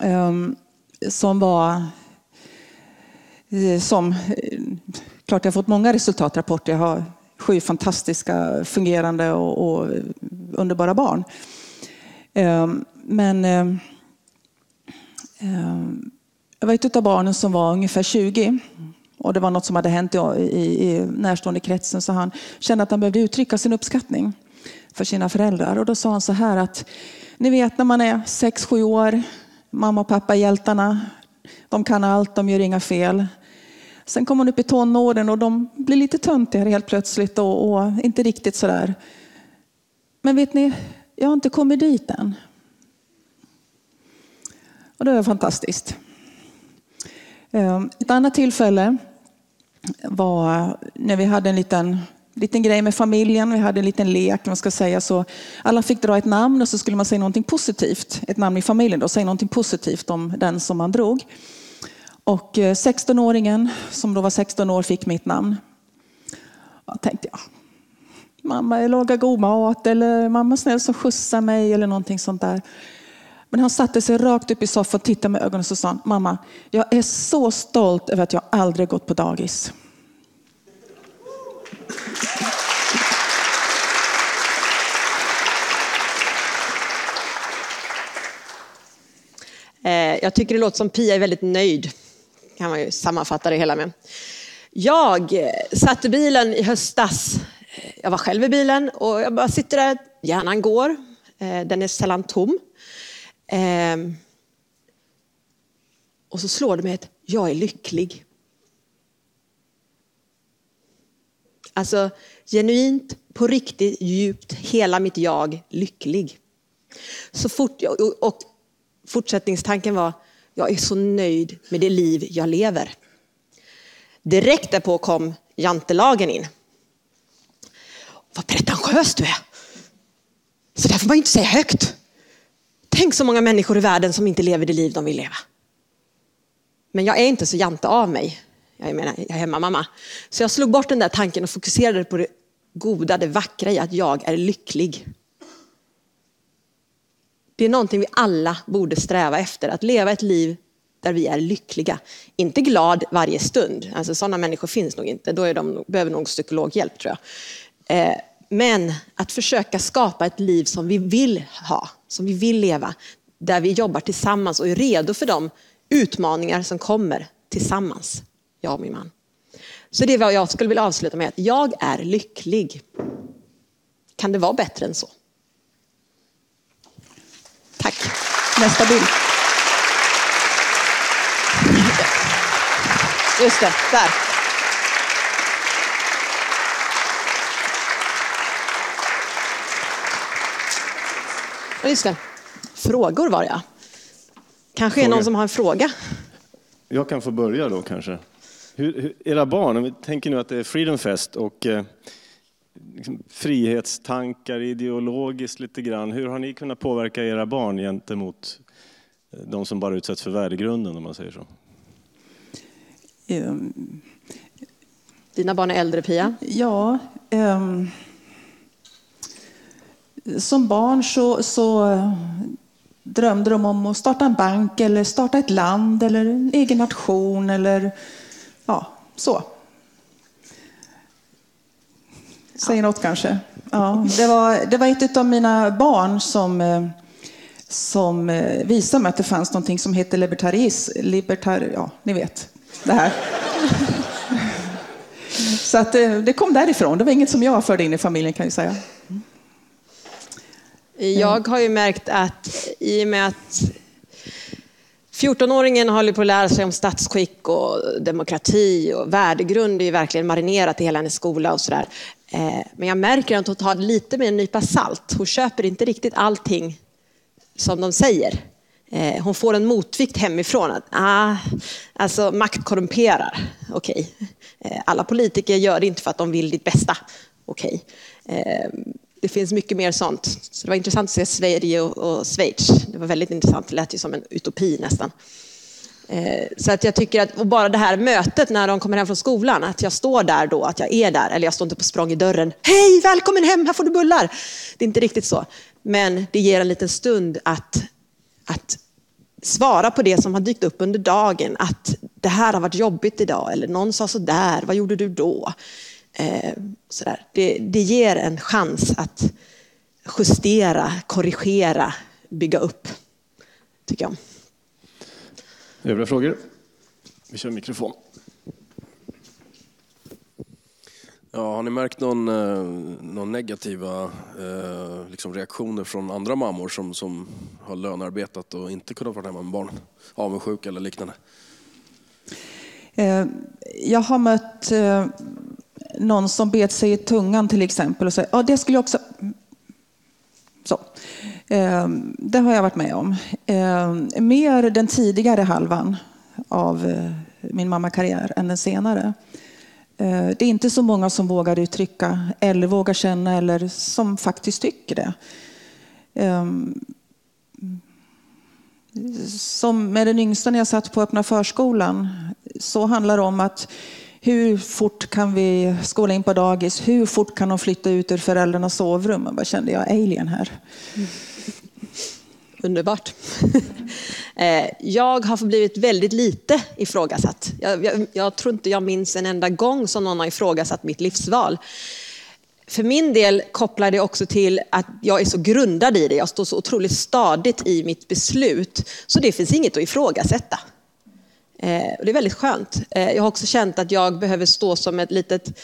ehm, som var eh, som, klart jag har fått många resultatrapporter. Jag har sju fantastiska, fungerande och, och underbara barn. Ehm, men eh, eh, jag var ett av barnen som var ungefär 20 och det var något som hade hänt i, i, i närstående kretsen så han kände att han behövde uttrycka sin uppskattning för sina föräldrar. Och då sa han så här att ni vet när man är 6-7 år, mamma och pappa är hjältarna, de kan allt, de gör inga fel. Sen kommer hon upp i tonåren och de blir lite töntigare helt plötsligt och, och inte riktigt sådär. Men vet ni, jag har inte kommit dit än. Och det var fantastiskt. Ehm, ett annat tillfälle var när vi hade en liten, liten grej med familjen. Vi hade en liten lek, man ska säga så. Alla fick dra ett namn och så skulle man säga någonting positivt. Ett namn i familjen då, säga någonting positivt om den som man drog. Och eh, 16-åringen, som då var 16 år, fick mitt namn. Jag tänkte jag, mamma jag lagar god mat eller mamma snäll som skjutsar mig eller någonting sånt där. Men han satte sig rakt upp i soffan, tittade med ögonen och så sa han, mamma, jag är så stolt över att jag aldrig gått på dagis. Eh, jag tycker det låter som Pia är väldigt nöjd kan man ju sammanfatta det hela med. Jag eh, satt i bilen i höstas. Eh, jag var själv i bilen och jag bara sitter där, hjärnan går. Den är sällan tom. Ehm, och så slår det mig att jag är lycklig. Alltså genuint, på riktigt, djupt, hela mitt jag lycklig. Så fort, och fortsättningstanken var, jag är så nöjd med det liv jag lever. Direkt därpå kom jantelagen in. Vad pretentiös du är! Så där får man ju inte säga högt. Tänk så många människor i världen som inte lever det liv de vill leva. Men jag är inte så jante av mig. Jag menar, jag är hemmamamma. Så jag slog bort den där tanken och fokuserade på det goda, det vackra i att jag är lycklig. Det är någonting vi alla borde sträva efter, att leva ett liv där vi är lyckliga. Inte glad varje stund, alltså sådana människor finns nog inte, då är de, behöver nog psykologhjälp tror jag. Eh, men att försöka skapa ett liv som vi vill ha, som vi vill leva, där vi jobbar tillsammans och är redo för de utmaningar som kommer tillsammans, jag och min man. Så det är vad jag skulle vilja avsluta med, att jag är lycklig. Kan det vara bättre än så? Tack. Nästa bild. Just det, där. Just det. Frågor var det Kanske är någon som har en fråga. Jag kan få börja då kanske. Hur, hur, era barn, vi tänker nu att det är Freedom Fest och eh, liksom, frihetstankar ideologiskt lite grann. Hur har ni kunnat påverka era barn gentemot eh, de som bara utsätts för värdegrunden om man säger så? Um, Dina barn är äldre Pia? Ja. Um, som barn så, så eh, drömde de om att starta en bank eller starta ett land eller en egen nation eller ja, så. Säger något kanske. Ja, det, var, det var ett av mina barn som, eh, som eh, visade mig att det fanns något som hette libertarism. Libertar, ja, ni vet det här. Så att det, det kom därifrån. Det var inget som jag förde in i familjen kan jag säga. Mm. Jag har ju märkt att i och med att 14-åringen håller på att lära sig om statsskick och demokrati och värdegrund är ju verkligen marinerat i hela hennes skola och sådär. Eh, men jag märker att hon tar lite med en nypa salt. Hon köper inte riktigt allting som de säger. Eh, hon får en motvikt hemifrån. Att, ah, alltså makt korrumperar. Okej. Okay. Alla politiker gör det inte för att de vill ditt bästa. Okej. Okay det finns mycket mer sånt. Så det var intressant att se Sverige och, och Schweiz. Det var väldigt intressant, det lät ju som en utopi nästan. Eh, så att jag tycker att, och bara det här mötet när de kommer hem från skolan, att jag står där då, att jag är där, eller jag står inte på språng i dörren. Hej, välkommen hem, här får du bullar. Det är inte riktigt så. Men det ger en liten stund att, att svara på det som har dykt upp under dagen. Att det här har varit jobbigt idag, eller någon sa så där, vad gjorde du då? Eh, sådär. Det, det ger en chans att justera, korrigera, bygga upp, tycker jag. Övriga frågor? Vi kör mikrofon. Ja, har ni märkt någon, eh, någon negativa eh, liksom reaktioner från andra mammor som, som har lönearbetat och inte kunnat vara hemma med barnen? Avundsjuka eller liknande? Eh, jag har mött eh, någon som bet sig i tungan till exempel och säger ja det skulle jag också... Så. Ehm, det har jag varit med om. Ehm, mer den tidigare halvan av eh, min mammakarriär än den senare. Ehm, det är inte så många som vågar uttrycka eller vågar känna eller som faktiskt tycker det. Som med den yngsta när jag satt på öppna förskolan så handlar det om att hur fort kan vi skola in på dagis? Hur fort kan de flytta ut ur föräldrarnas sovrum? Jag bara kände jag alien här. Mm. Underbart. Eh, jag har blivit väldigt lite ifrågasatt. Jag, jag, jag tror inte jag minns en enda gång som någon har ifrågasatt mitt livsval. För min del kopplar det också till att jag är så grundad i det. Jag står så otroligt stadigt i mitt beslut. Så det finns inget att ifrågasätta. Eh, och det är väldigt skönt. Eh, jag har också känt att jag behöver stå som ett litet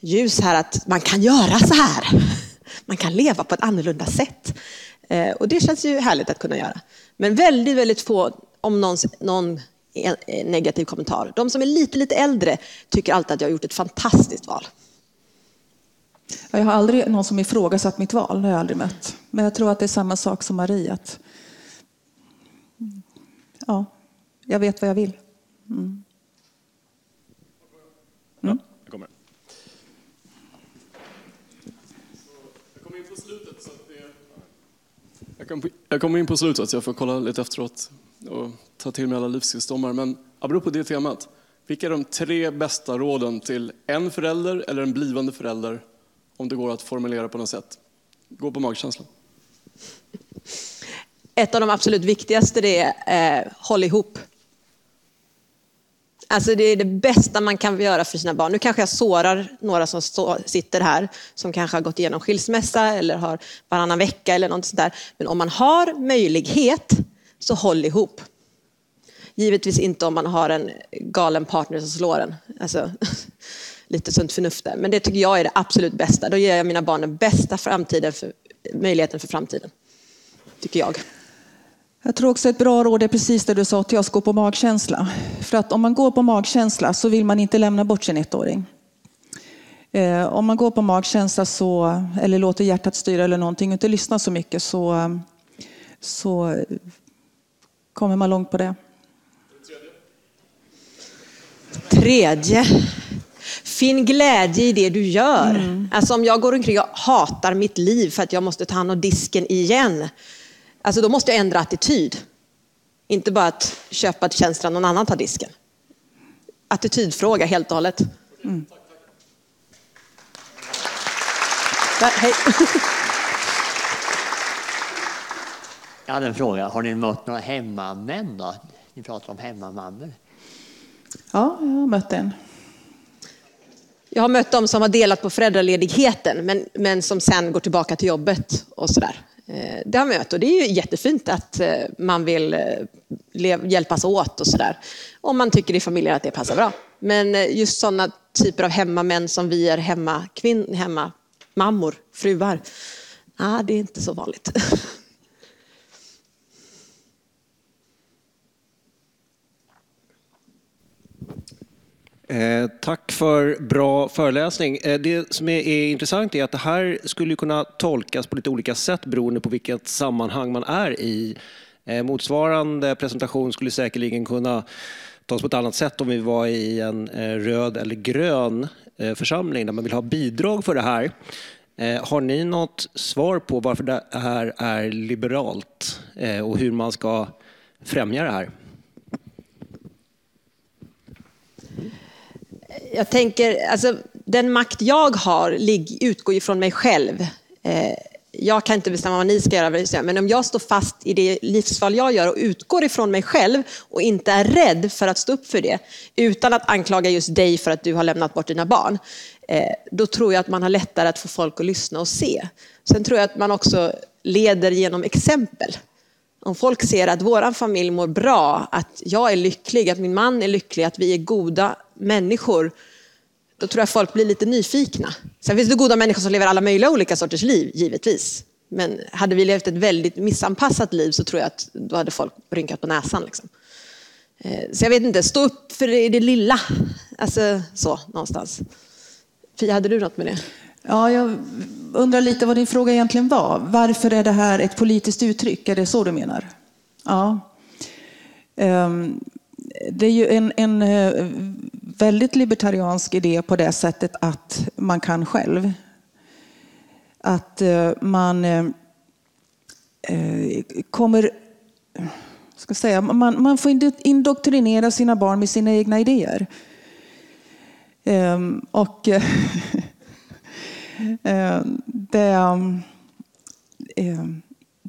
ljus här, att man kan göra så här. Man kan leva på ett annorlunda sätt. Eh, och det känns ju härligt att kunna göra. Men väldigt, väldigt få, om någon, någon e, e, negativ kommentar. De som är lite, lite äldre tycker alltid att jag har gjort ett fantastiskt val. Jag har aldrig någon som ifrågasatt mitt val, det har jag aldrig mött. Men jag tror att det är samma sak som Marie. Att, ja, jag vet vad jag vill. Mm. Mm. Jag kommer. Jag kommer in på slutet så jag får kolla lite efteråt och ta till mig alla livsvisdomar. Men apropå det temat, vilka är de tre bästa råden till en förälder eller en blivande förälder om det går att formulera på något sätt? Gå på magkänslan. Ett av de absolut viktigaste är eh, håll ihop. Alltså det är det bästa man kan göra för sina barn. Nu kanske jag sårar några som stå, sitter här som kanske har gått igenom skilsmässa eller har varannan vecka eller något sånt där. Men om man har möjlighet så håll ihop. Givetvis inte om man har en galen partner som slår en. Alltså, lite sunt förnuft där. Men det tycker jag är det absolut bästa. Då ger jag mina barn den bästa framtiden för, möjligheten för framtiden. Tycker jag. Jag tror också ett bra råd är precis det du sa till oss, gå på magkänsla. För att om man går på magkänsla så vill man inte lämna bort sin ettåring. Eh, om man går på magkänsla så, eller låter hjärtat styra eller någonting och inte lyssnar så mycket så, så kommer man långt på det. Tredje. Finn glädje i det du gör. Mm. Alltså om jag går omkring och hatar mitt liv för att jag måste ta hand om disken igen. Alltså då måste jag ändra attityd. Inte bara att köpa tjänsten någon annan tar disken. Attitydfråga helt och hållet. Mm. Där, hej. Jag hade en fråga. Har ni mött några hemmamän? Då? Ni pratar om hemmamammor. Ja, jag har mött en. Jag har mött dem som har delat på föräldraledigheten men, men som sen går tillbaka till jobbet och sådär. Eh, det har jag mött och det är ju jättefint att eh, man vill eh, hjälpas åt och sådär. Om man tycker i familjen att det passar bra. Men just sådana typer av hemmamän som vi är hemmakvinn, hemmamammor, fruar. Ah, det är inte så vanligt. Eh, tack för bra föreläsning. Eh, det som är, är, intressant är att det här skulle kunna tolkas på lite olika sätt beroende på vilket sammanhang man är i. Eh, motsvarande presentation skulle säkerligen kunna tas på ett annat sätt om vi var i en eh, röd eller grön eh, församling där man vill ha bidrag för det här. Eh, har ni något svar på varför det här är liberalt och hur man ska främja det här? Jag tänker, alltså, den makt jag har utgår ju från mig själv. Eh, jag kan inte bestämma vad ni ska göra, men om jag står fast i det livsval jag gör och utgår ifrån mig själv och inte är rädd för att stå upp för det, utan att anklaga just dig för att du har lämnat bort dina barn, eh, då tror jag att man har lättare att få folk att lyssna och se. Sen tror jag att man också leder genom exempel. Om folk ser att vår familj mår bra, att jag är lycklig, att min man är lycklig, att vi är goda människor, då tror jag folk blir lite nyfikna. Sen finns det goda människor som lever alla möjliga olika sorters liv, givetvis. Men hade vi levt ett väldigt missanpassat liv så tror jag att då hade folk rynkat på näsan. Liksom. Eh, så jag vet inte, stå upp för det, det lilla. Alltså så, någonstans. Fia, hade du något med det? Ja, jag undrar lite vad din fråga egentligen var. Varför är det här ett politiskt uttryck? Är det så du menar? Ja. Ehm, det är ju en, en eh, väldigt libertariansk idé på det sättet att man kan själv. Att eh, man eh, kommer... Ska säga, man, man får indoktrinera sina barn med sina egna idéer. Ehm, och Eh, det, eh,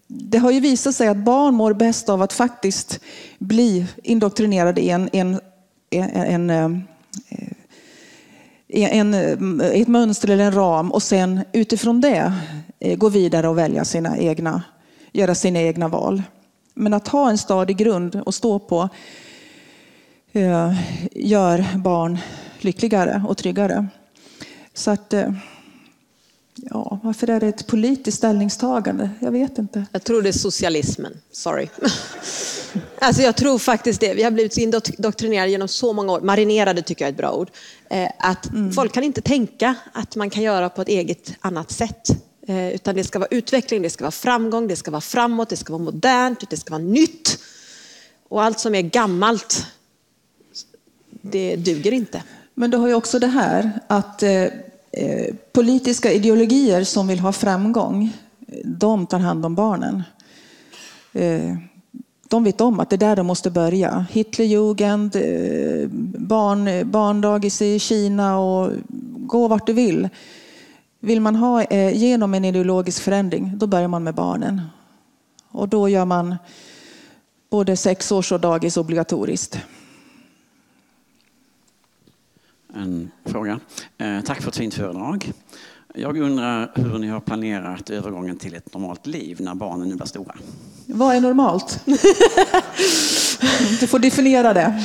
det har ju visat sig att barn mår bäst av att faktiskt bli indoktrinerade i en, en, en, eh, en en, ett mönster eller en ram och sen utifrån det gå vidare och välja sina egna, göra sina egna val. Men att ha en stadig grund att stå på gör barn lyckligare och tryggare. Så att, ja, varför är det ett politiskt ställningstagande? Jag vet inte. Jag tror det är socialismen. Sorry. Alltså jag tror faktiskt det. Vi har blivit så indoktrinerade genom så många år. Marinerade tycker jag är ett bra ord. Eh, att mm. folk kan inte tänka att man kan göra på ett eget annat sätt. Eh, utan det ska vara utveckling, det ska vara framgång, det ska vara framåt, det ska vara modernt, det ska vara nytt. Och allt som är gammalt, det duger inte. Men du har ju också det här att eh, politiska ideologier som vill ha framgång, de tar hand om barnen. Eh, de vet om att det är där de måste börja. Hitlerjugend, eh, barn, barndagis i Kina och gå vart du vill. Vill man ha eh, genom en ideologisk förändring, då börjar man med barnen. Och då gör man både sexårs och dagis obligatoriskt. En fråga. Eh, tack för ett fint föredrag. Jag undrar hur ni har planerat övergången till ett normalt liv när barnen nu blir stora. Vad är normalt? du får definiera det.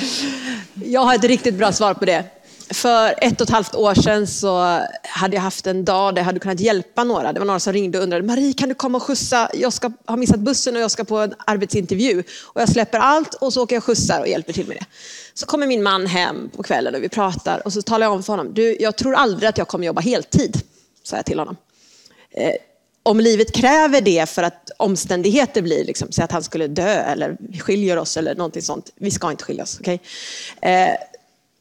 Jag har ett riktigt bra svar på det. För ett och ett halvt år sedan så hade jag haft en dag där jag hade kunnat hjälpa några. Det var några som ringde och undrade, Marie kan du komma och skjutsa? Jag ska, har missat bussen och jag ska på en arbetsintervju. Och jag släpper allt och så åker jag och skjutsar och hjälper till med det. Så kommer min man hem på kvällen och vi pratar och så talar jag om för honom, du jag tror aldrig att jag kommer jobba heltid sa jag till honom. Eh, om livet kräver det för att omständigheter blir, liksom, säg att han skulle dö eller vi skiljer oss eller någonting sånt. Vi ska inte skiljas, okej? Okay? Eh,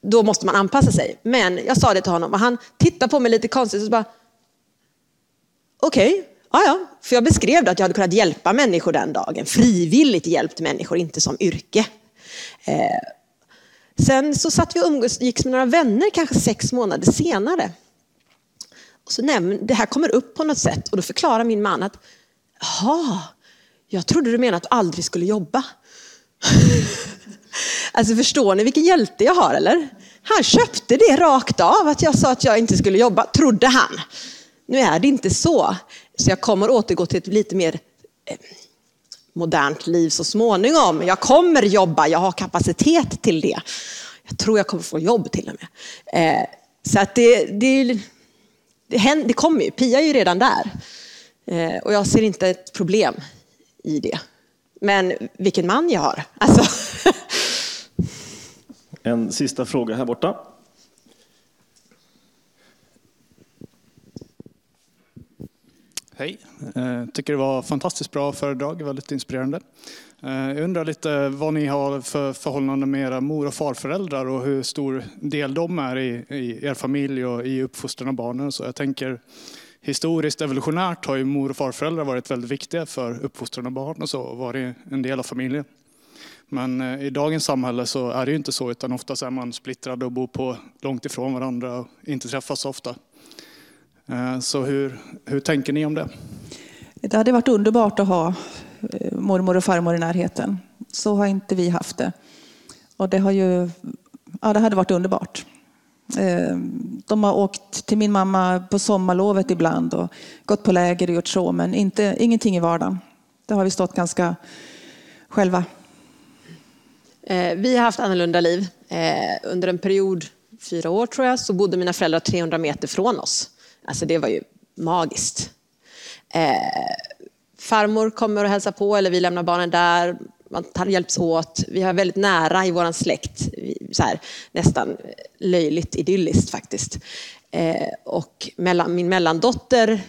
då måste man anpassa sig. Men jag sa det till honom och han tittade på mig lite konstigt och så bara, okej, okay, ja, ja. För jag beskrev då att jag hade kunnat hjälpa människor den dagen, frivilligt hjälpt människor, inte som yrke. Eh, sen så satt vi och umgicks med några vänner kanske sex månader senare. Och så nämn, det här kommer upp på något sätt och då förklarar min man att jaha, jag trodde du menade att du aldrig skulle jobba. alltså förstår ni vilken hjälte jag har eller? Han köpte det rakt av att jag sa att jag inte skulle jobba, trodde han. Nu är det inte så. Så jag kommer återgå till ett lite mer eh, modernt liv så småningom. Jag kommer jobba, jag har kapacitet till det. Jag tror jag kommer få jobb till och med. Eh, så att det, det, det, händer, det kommer ju, Pia är ju redan där. Eh, och jag ser inte ett problem i det. Men vilken man jag har. Alltså. en sista fråga här borta. Hej. Jag tycker det var fantastiskt bra föredrag, väldigt inspirerande. Eh, jag undrar lite vad ni har för förhållande med era mor och farföräldrar och hur stor del de är i, i er familj och i uppfostran av barnen. Så jag tänker historiskt, evolutionärt har ju mor och farföräldrar varit väldigt viktiga för uppfostran av barn och så, varit en del av familjen. Men eh, i dagens samhälle så är det ju inte så, utan oftast är man splittrad och bor på långt ifrån varandra och inte träffas så ofta. Eh, så hur, hur tänker ni om det? Det hade varit underbart att ha eh, mormor och farmor i närheten. Så har inte vi haft det. Och det, har ju, ja, det hade varit underbart. De har åkt till min mamma på sommarlovet ibland och gått på läger och gjort så, men inte, ingenting i vardagen. Det har vi stått ganska själva. Eh, vi har haft annorlunda liv. Eh, under en period, fyra år tror jag, så bodde mina föräldrar 300 meter från oss. Alltså det var ju magiskt. Eh, farmor kommer och hälsar på eller vi lämnar barnen där. Man hjälps åt. Vi har väldigt nära i vår släkt. Så här, nästan löjligt idylliskt faktiskt. Och mellan, min mellandotter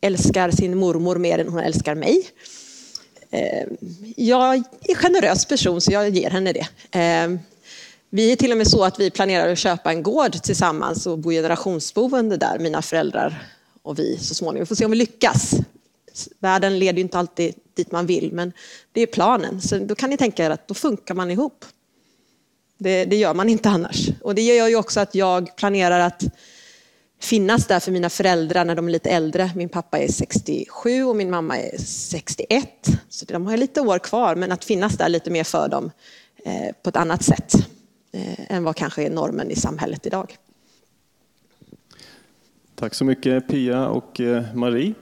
älskar sin mormor mer än hon älskar mig. Eh, jag är en generös person så jag ger henne det. Eh, vi är till och med så att vi planerar att köpa en gård tillsammans och bo generationsboende där, mina föräldrar och vi så småningom. Vi får se om vi lyckas. Världen leder ju inte alltid dit man vill, men det är planen. Så då kan ni tänka er att då funkar man ihop. Det, det gör man inte annars. Och det gör ju också att jag planerar att finnas där för mina föräldrar när de är lite äldre. Min pappa är 67 och min mamma är 61. Så de har lite år kvar, men att finnas där lite mer för dem eh, på ett annat sätt eh, än vad kanske är normen i samhället idag. Tack så mycket Pia och eh, Marie.